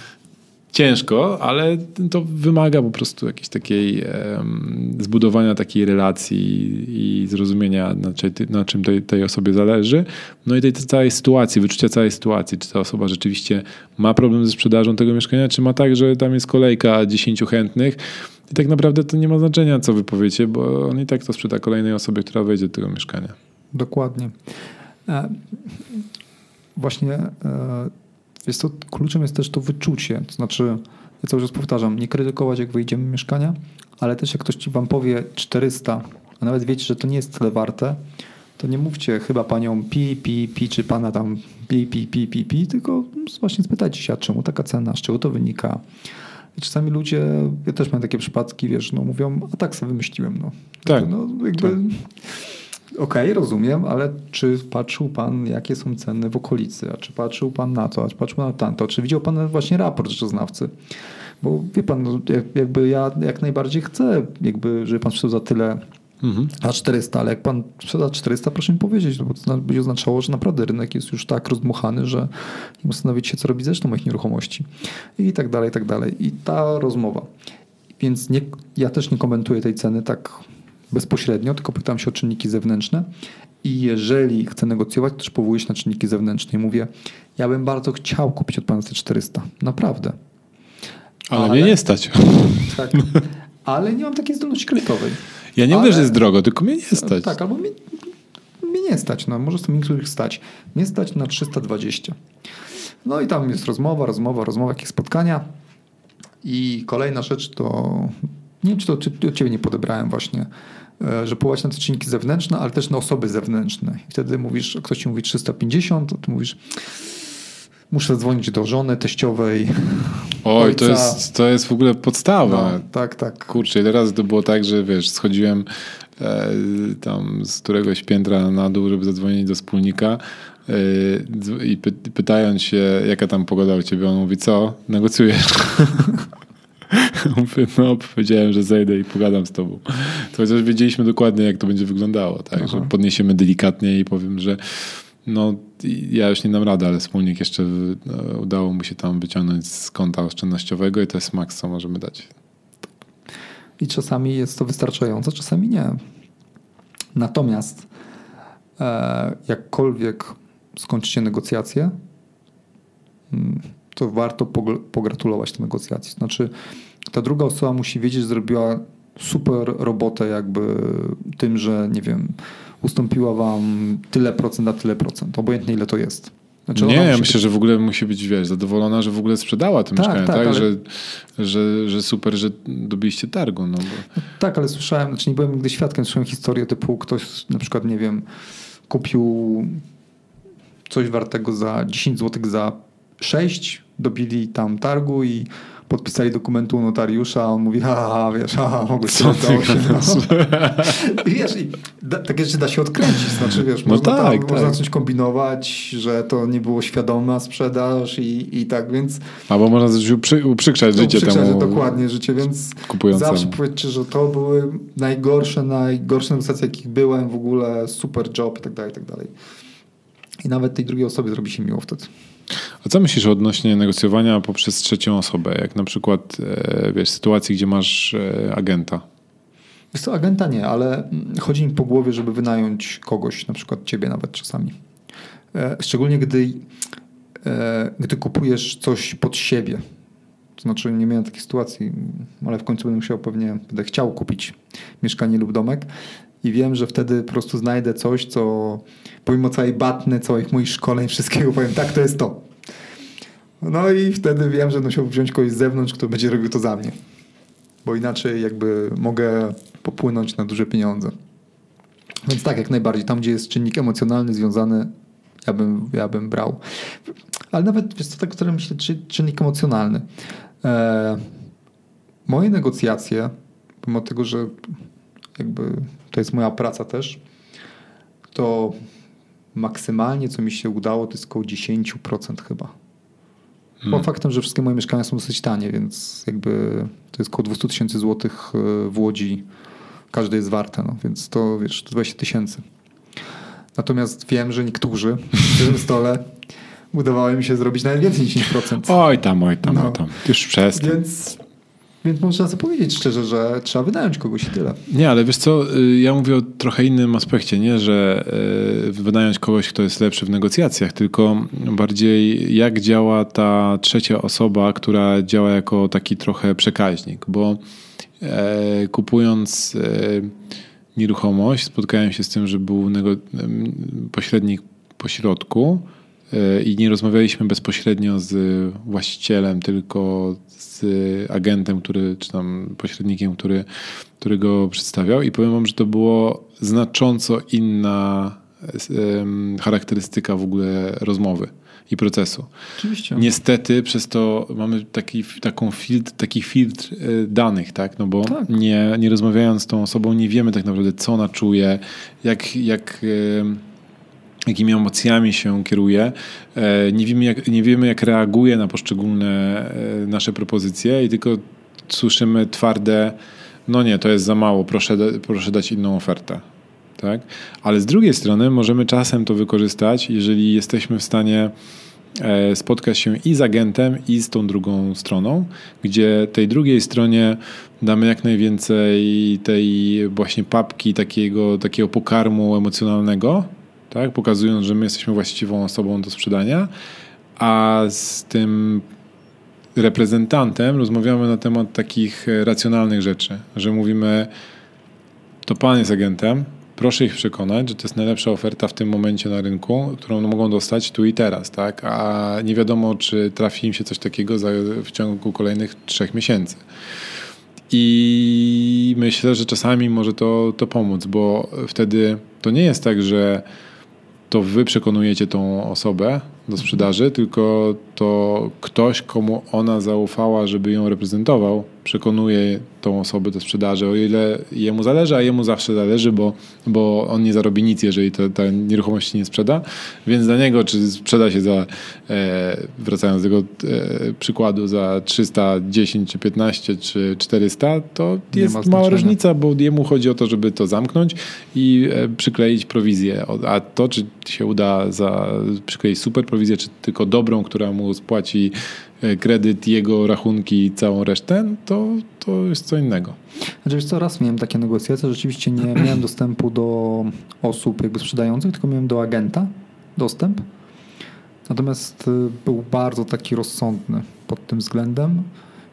ciężko, ale to wymaga po prostu jakiejś takiej um, zbudowania takiej relacji i zrozumienia, na, na czym tej, tej, osobie zależy. No i tej całej sytuacji, wyczucia całej sytuacji, czy ta osoba rzeczywiście ma problem ze sprzedażą tego mieszkania, czy ma tak, że tam jest kolejka 10 chętnych I tak naprawdę to nie ma znaczenia, co wy powiecie, bo on i tak to sprzeda kolejnej osobie, która wejdzie do tego mieszkania. Dokładnie. E, właśnie jest to, kluczem jest też to wyczucie. To znaczy, ja cały czas powtarzam, nie krytykować jak wyjdziemy mieszkania, ale też jak ktoś ci wam powie 400, a nawet wiecie, że to nie jest tyle warte, to nie mówcie chyba panią pi, pi, pi, czy pana tam pi, pi, pi, pi, pi, tylko właśnie spytajcie się, a czemu taka cena, z czego to wynika. I czasami ludzie, ja też mam takie przypadki, wiesz, no mówią, a tak sobie wymyśliłem, no. Tak. No, jakby... Tak. Okej, okay, rozumiem, ale czy patrzył pan, jakie są ceny w okolicy? A czy patrzył pan na to? A czy patrzył na tamto? Czy widział pan właśnie raport rzeczoznawcy? Bo wie pan, no, jakby ja jak najbardziej chcę, jakby, żeby pan sprzedał za tyle mhm. a 400, ale jak pan sprzeda 400, proszę mi powiedzieć, no bo to będzie oznaczało, że naprawdę rynek jest już tak rozdmuchany, że nie zastanowić się, co robić zresztą moich nieruchomości i tak dalej, i tak dalej. I ta rozmowa. Więc nie, ja też nie komentuję tej ceny tak bezpośrednio, tylko pytam się o czynniki zewnętrzne. I jeżeli chcę negocjować, to też powołuję się na czynniki zewnętrzne i mówię, ja bym bardzo chciał kupić od pana te 400. Naprawdę. Ale, ale mnie nie stać. Tak. Ale nie mam takiej zdolności kredytowej. Ja nie ale, mówię, że jest drogo, tylko mnie nie stać. Tak, albo mnie, mnie nie stać. No, może sobie niektórych stać. Nie stać na 320. No i tam jest rozmowa, rozmowa, rozmowa, jakieś spotkania. I kolejna rzecz to, nie wiem, czy to czy, od ciebie nie podebrałem właśnie, że powołać na te czynniki zewnętrzne, ale też na osoby zewnętrzne. I wtedy mówisz, ktoś ci mówi 350, to ty mówisz muszę dzwonić do żony, teściowej. Oj, to jest, to jest w ogóle podstawa. No, tak, tak. Kurczę, ile razy to było tak, że wiesz, schodziłem e, tam z któregoś piętra na dół, żeby zadzwonić do wspólnika e, i py, pytając się, jaka tam pogoda u ciebie, on mówi, co? Negocjujesz? No, powiedziałem, że zejdę i pogadam z tobą. To chociaż wiedzieliśmy dokładnie, jak to będzie wyglądało, tak? Że podniesiemy delikatnie i powiem, że no, ja już nie dam rady, ale wspólnik jeszcze no, udało mu się tam wyciągnąć z konta oszczędnościowego i to jest maks, co możemy dać. I czasami jest to wystarczające, czasami nie. Natomiast e, jakkolwiek skończycie negocjacje, mm, to warto pogratulować te negocjacje. Znaczy, ta druga osoba musi wiedzieć, że zrobiła super robotę jakby tym, że nie wiem, ustąpiła wam tyle procent na tyle procent, obojętnie ile to jest. Znaczy nie, ja myślę, być... że w ogóle musi być wiesz, zadowolona, że w ogóle sprzedała to tak, mieszkanie, tak? tak? Ale... Że, że, że super, że dobiliście targu. No, bo... no, tak, ale słyszałem, znaczy nie byłem nigdy świadkiem, słyszałem historię typu ktoś na przykład, nie wiem, kupił coś wartego za 10 zł za 6, dobili tam targu i podpisali dokumentu u notariusza, a on mówi, haha, wiesz, mogłeś się udało się. No. I wiesz, i da, takie rzeczy da się odkręcić, znaczy wiesz, no można, tak, tam, tak. można zacząć kombinować, że to nie było świadoma sprzedaż i, i tak, więc... Albo można coś uprzy, uprzykrzać życie uprzykrzać temu dokładnie życie, więc kupującemu. zawsze powiedzcie, że to były najgorsze, najgorsze negocjacje, jakich byłem, w ogóle super job i tak dalej, i tak dalej. I nawet tej drugiej osobie zrobi się miło wtedy. A co myślisz odnośnie negocjowania poprzez trzecią osobę? Jak na przykład e, wiesz, sytuacji, gdzie masz e, agenta? Wiesz co, agenta nie, ale chodzi mi po głowie, żeby wynająć kogoś, na przykład ciebie nawet czasami. E, szczególnie gdy, gdy kupujesz coś pod siebie. To znaczy nie miałem takiej sytuacji, ale w końcu będę musiał pewnie, będę chciał kupić mieszkanie lub domek i wiem, że wtedy po prostu znajdę coś, co pomimo całej batny, całych moich szkoleń, wszystkiego powiem, tak, to jest to. No i wtedy wiem, że musiał wziąć kogoś z zewnątrz, kto będzie robił to za mnie. Bo inaczej jakby mogę popłynąć na duże pieniądze. Więc tak, jak najbardziej. Tam, gdzie jest czynnik emocjonalny związany, ja bym, ja bym brał. Ale nawet, wiesz co, tak, które myślę, czy, czynnik emocjonalny. E, moje negocjacje, pomimo tego, że jakby to jest moja praca też, to maksymalnie, co mi się udało, to jest około 10% chyba. Hmm. Faktem, że wszystkie moje mieszkania są dosyć tanie, więc jakby to jest około 200 tysięcy złotych e, w Łodzi. Każde jest warte, no, więc to wiesz, to 20 tysięcy. Natomiast wiem, że niektórzy przy tym stole udawało mi się zrobić nawet więcej niż 10%. Oj tam, oj tam, no. oj tam. Już przestań. Więc więc można powiedzieć szczerze, że trzeba wynająć kogoś i tyle. Nie, ale wiesz co, y, ja mówię o trochę innym aspekcie, nie, że y, wynająć kogoś, kto jest lepszy w negocjacjach, tylko bardziej jak działa ta trzecia osoba, która działa jako taki trochę przekaźnik, bo e, kupując e, nieruchomość, spotkałem się z tym, że był nego- pośrednik pośrodku e, i nie rozmawialiśmy bezpośrednio z właścicielem, tylko z agentem, który, czy tam pośrednikiem, który, który go przedstawiał i powiem wam, że to było znacząco inna charakterystyka w ogóle rozmowy i procesu. Oczywiście. Niestety przez to mamy taki, taką filtr, taki filtr e, danych, tak? No bo Tak. nie, nie rozmawiając z tą osobą, nie wiemy tak naprawdę, co ona czuje, jak, jak, jakimi emocjami się kieruje. E, Nie wiemy, jak, nie wiemy, jak reaguje na poszczególne e, nasze propozycje i tylko słyszymy twarde, no nie, to jest za mało, proszę, proszę dać inną ofertę. Tak? Ale z drugiej strony możemy czasem to wykorzystać, jeżeli jesteśmy w stanie e, spotkać się i z agentem, i z tą drugą stroną, gdzie tej drugiej stronie damy jak najwięcej tej właśnie papki, takiego, takiego pokarmu emocjonalnego, tak? pokazując, że my jesteśmy właściwą osobą do sprzedania, a z tym reprezentantem rozmawiamy na temat takich e, racjonalnych rzeczy, że mówimy, to pan jest agentem, proszę ich przekonać, że to jest najlepsza oferta w tym momencie na rynku, którą mogą dostać tu i teraz, tak? A nie wiadomo, czy trafi im się coś takiego w ciągu kolejnych trzech miesięcy. I myślę, że czasami może to, to pomóc, bo wtedy to nie jest tak, że to wy przekonujecie tą osobę do sprzedaży, tylko to ktoś, komu ona zaufała, żeby ją reprezentował, przekonuje tą osobę do sprzedaży, o ile jemu zależy, a jemu zawsze zależy, bo, bo on nie zarobi nic, jeżeli to, ta nieruchomość nie sprzeda, więc dla niego, czy sprzeda się za, e, wracając do tego e, przykładu, za 310, czy 15, czy 400, to Nie jest ma mała różnica, bo jemu chodzi o to, żeby to zamknąć i e, przykleić prowizję. A to, czy się uda za, przykleić super prowizję, czy tylko dobrą, która mu spłaci e, kredyt, jego rachunki i całą resztę, to, to jest co innego. Znaczy, co, raz miałem takie negocjacje, rzeczywiście nie miałem dostępu do osób jakby sprzedających, tylko miałem do agenta dostęp. Natomiast y, był bardzo taki rozsądny pod tym względem.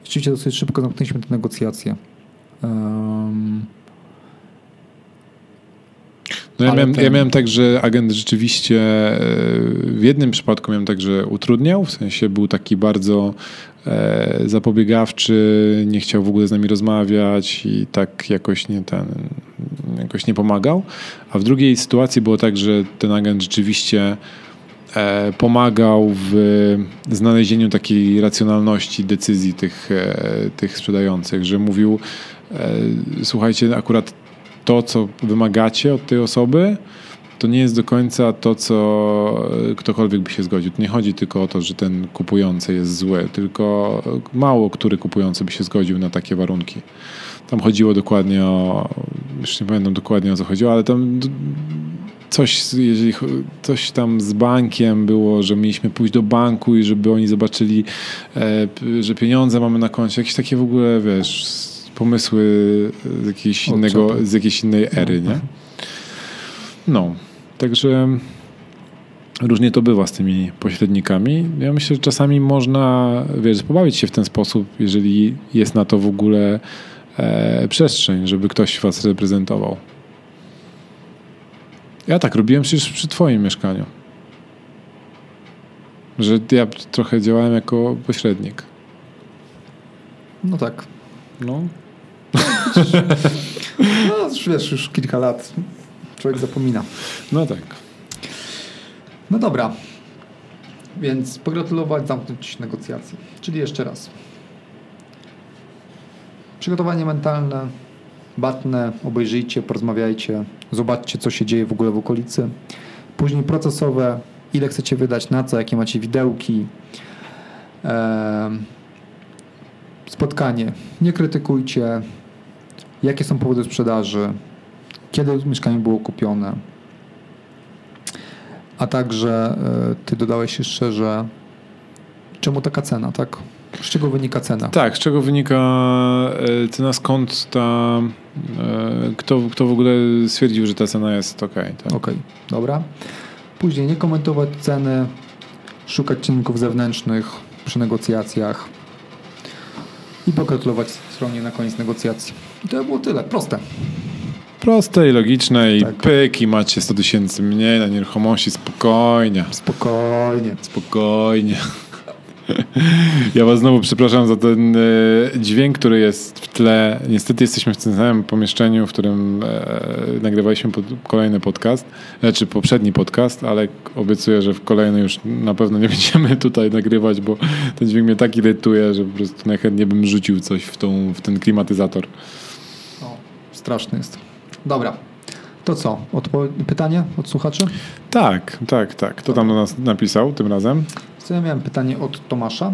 Rzeczywiście dosyć szybko zamknęliśmy te negocjacje. Um, No ja, miałem, ten- ja miałem tak, że agent rzeczywiście e, w jednym przypadku miałem tak, że utrudniał, w sensie był taki bardzo e, zapobiegawczy, nie chciał w ogóle z nami rozmawiać i tak jakoś nie ten, jakoś nie pomagał. A w drugiej sytuacji było tak, że ten agent rzeczywiście e, pomagał w znalezieniu takiej racjonalności decyzji tych, tych sprzedających, że mówił słuchajcie, akurat to, co wymagacie od tej osoby, to nie jest do końca to, co e, ktokolwiek by się zgodził. Nie chodzi tylko o to, że ten kupujący jest zły, tylko mało który kupujący by się zgodził na takie warunki. Tam chodziło dokładnie o, już nie pamiętam dokładnie o co chodziło, ale tam coś, jeżeli coś tam z bankiem było, że mieliśmy pójść do banku i żeby oni zobaczyli, e, że pieniądze mamy na koncie, jakieś takie w ogóle, wiesz, pomysły z jakiejś, Od innego, czego? z jakiejś innej ery, nie? No, także różnie to bywa z tymi pośrednikami. Ja myślę, że czasami można, wiesz, pobawić się w ten sposób, jeżeli jest na to w ogóle e, przestrzeń, żeby ktoś was reprezentował. Ja tak robiłem przecież przy twoim mieszkaniu. Że ja trochę działałem jako pośrednik. no tak. No, No, już wiesz, już kilka lat człowiek zapomina. no tak. No dobra. Więc pogratulować, zamknąć negocjacje. Czyli jeszcze raz. Przygotowanie mentalne, batne, obejrzyjcie, porozmawiajcie, zobaczcie, co się dzieje w ogóle w okolicy. Później procesowe, ile chcecie wydać, na co, jakie macie widełki. Em, spotkanie. Nie krytykujcie, jakie są powody sprzedaży, kiedy mieszkanie było kupione, a także e, ty dodałeś jeszcze, że czemu taka cena, tak? Z czego wynika cena? Tak, z czego wynika e, cena, skąd ta, e, kto, kto w ogóle stwierdził, że ta cena jest ok. Tak? Okej, dobra. Później nie komentować ceny, szukać czynników zewnętrznych przy negocjacjach i pogratulować stronie na koniec negocjacji. I to było tyle. Proste. Proste i logiczne i Tak. pyk i macie 100 tysięcy mniej na nieruchomości. Spokojnie. Spokojnie. Spokojnie. Ja was znowu przepraszam za ten e, dźwięk, który jest w tle. Niestety jesteśmy w tym samym pomieszczeniu, w którym e, nagrywaliśmy kolejny podcast, czy poprzedni podcast, ale obiecuję, że w kolejny już na pewno nie będziemy tutaj nagrywać, bo ten dźwięk mnie tak irytuje, że po prostu najchętniej bym rzucił coś w, tą, w ten klimatyzator. O, straszny jest. Dobra. To co? Odpo- pytanie od słuchaczy? Tak, tak, tak. Kto tam do nas napisał tym razem? Co ja miałem pytanie od Tomasza.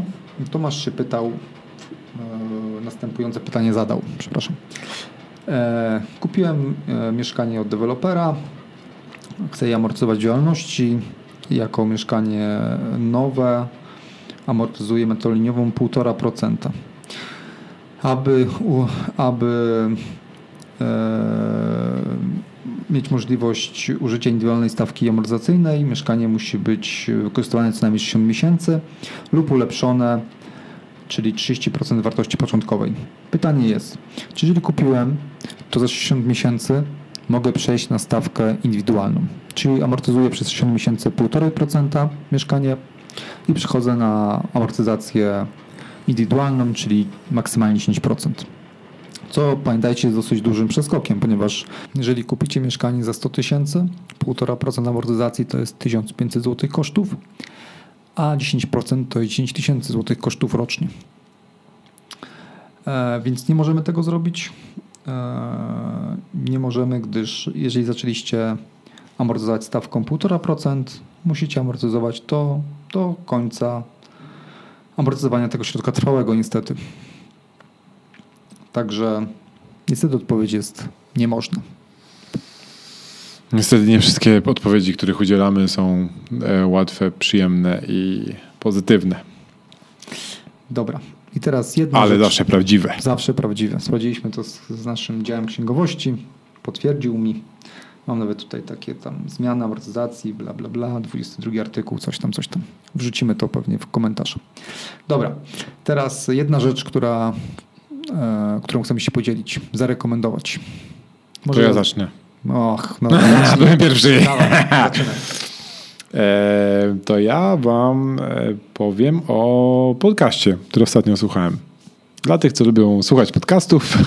Tomasz się pytał, e, następujące pytanie zadał, przepraszam. E, kupiłem e, mieszkanie od dewelopera, chcę je amortyzować działalności jako mieszkanie nowe, amortyzuję metą liniową 1,5%. Aby, u, aby e, mieć możliwość użycia indywidualnej stawki amortyzacyjnej. Mieszkanie musi być wykorzystywane co najmniej 60 miesięcy lub ulepszone, czyli 30% wartości początkowej. Pytanie jest, czy jeżeli kupiłem to za 60 miesięcy, mogę przejść na stawkę indywidualną, czyli amortyzuję przez 60 miesięcy 1,5% mieszkanie i przechodzę na amortyzację indywidualną, czyli maksymalnie 10%. Co pamiętajcie jest dosyć dużym przeskokiem, ponieważ jeżeli kupicie mieszkanie za 100 tysięcy, 1,5% amortyzacji to jest 1500 zł kosztów, a 10% to jest 10 tysięcy złotych kosztów rocznie. E, więc nie możemy tego zrobić. E, nie możemy, gdyż jeżeli zaczęliście amortyzować stawką 1,5%, musicie amortyzować to do końca amortyzowania tego środka trwałego niestety. Także niestety odpowiedź jest nie można. Niestety nie wszystkie odpowiedzi, których udzielamy są e, łatwe, przyjemne i pozytywne, Dobra. I teraz jedna ale rzecz. zawsze prawdziwe. Zawsze prawdziwe. Sprawdziliśmy to z, z naszym działem księgowości. Potwierdził mi. Mam nawet tutaj takie tam zmiany amortyzacji, bla, bla, bla. 22 artykuł, coś tam, coś tam. Wrzucimy to pewnie w komentarz. Dobra. Teraz jedna rzecz, która, którą chcemy się podzielić, zarekomendować. To ja zacznę. Och, no. Byłem pierwszy. Dawaj. E, to ja wam e, powiem o podcaście, który ostatnio słuchałem. Dla tych, co lubią słuchać podcastów,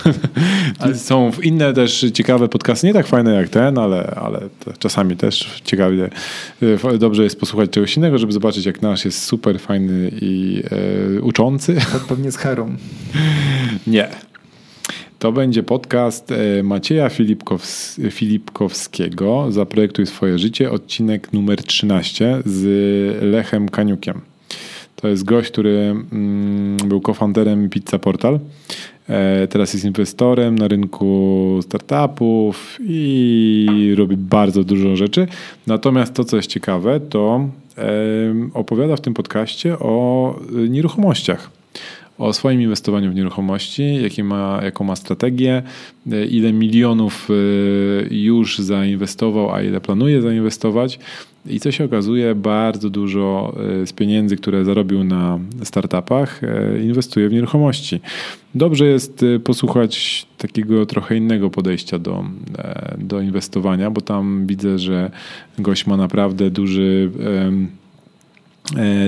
są inne też ciekawe podcasty, nie tak fajne jak ten, ale, ale to czasami też ciekawie, e, dobrze jest posłuchać czegoś innego, żeby zobaczyć, jak nasz jest super fajny i e, uczący. Pe- Pewnie z Herą. Nie. To będzie podcast e, Macieja Filipkows Filipkowskiego Zaprojektuj swoje życie, odcinek numer 13 z Lechem Kaniukiem. To jest gość, który mm, był cofounderem Pizza Portal. E, Teraz jest inwestorem na rynku startupów i robi bardzo dużo rzeczy. Natomiast to, co jest ciekawe, to opowiada w tym podcaście o y, nieruchomościach o swoim inwestowaniu w nieruchomości, jakie ma, jaką ma strategię, e, ile milionów e, już zainwestował, a ile planuje zainwestować. I co się okazuje, bardzo dużo e, z pieniędzy, które zarobił na startupach, inwestuje w nieruchomości. Dobrze jest posłuchać takiego trochę innego podejścia do, do inwestowania, bo tam widzę, że gość ma naprawdę duży,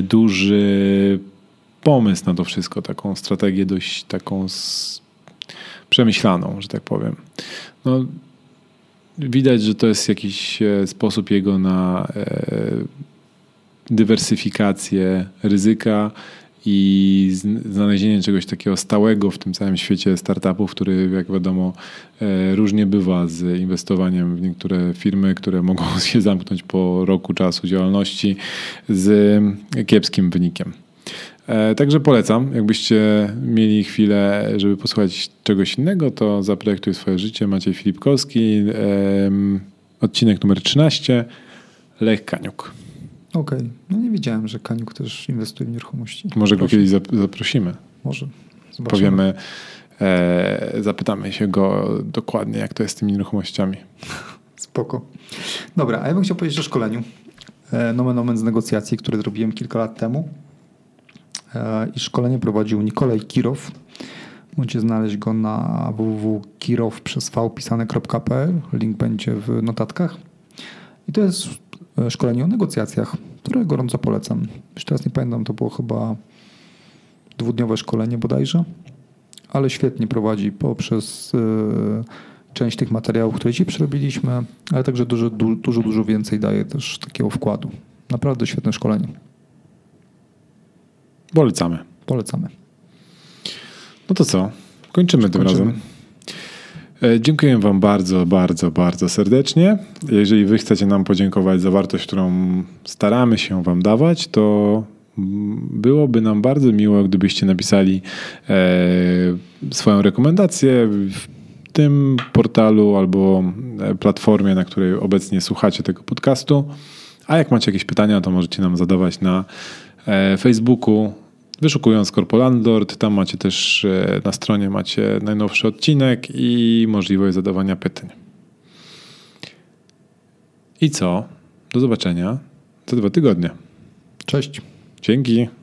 duży pomysł na to wszystko, taką strategię dość taką s- przemyślaną, że tak powiem. No, widać, że to jest jakiś e, sposób jego na e, dywersyfikację ryzyka i zn- znalezienie czegoś takiego stałego w tym całym świecie startupów, który jak wiadomo e, różnie bywa z inwestowaniem w niektóre firmy, które mogą się zamknąć po roku czasu działalności z kiepskim wynikiem. E, Także polecam. Jakbyście mieli chwilę, żeby posłuchać czegoś innego, to zaprojektuj swoje życie. Maciej Filipkowski, odcinek numer 13, Lech Kaniuk. Okej. No nie wiedziałem, że Kaniuk też inwestuje w nieruchomości. Może go Proszę. kiedyś zap- zaprosimy. Może. Zobaczymy. Powiemy, e, zapytamy się go dokładnie, jak to jest z tymi nieruchomościami. Spoko. Dobra, a ja bym chciał powiedzieć o szkoleniu. E, Nomen omen z negocjacji, które zrobiłem kilka lat temu. E, I szkolenie prowadził Nikolaj Kirow. Możecie znaleźć go na www.kirow vpisane.pl. Link będzie w notatkach. I to jest e, szkolenie o negocjacjach, które gorąco polecam. Już teraz nie pamiętam, to było chyba dwudniowe szkolenie bodajże, ale świetnie prowadzi poprzez e, część tych materiałów, które dzisiaj przerobiliśmy, ale także dużo, dużo, dużo więcej daje też takiego wkładu. Naprawdę świetne szkolenie. Polecamy. Polecamy. No to co? Kończymy, tym razem. E, dziękuję Wam bardzo, bardzo, bardzo serdecznie. Jeżeli Wy chcecie nam podziękować za wartość, którą staramy się Wam dawać, to byłoby nam bardzo miło, gdybyście napisali e, swoją rekomendację w tym portalu albo e, platformie, na której obecnie słuchacie tego podcastu. A jak macie jakieś pytania, to możecie nam zadawać na Facebooku, wyszukując Corpo Landlord. Tam macie też e, na stronie macie najnowszy odcinek i możliwość zadawania pytań. I co? Do zobaczenia za dwa tygodnie. Cześć. Dzięki.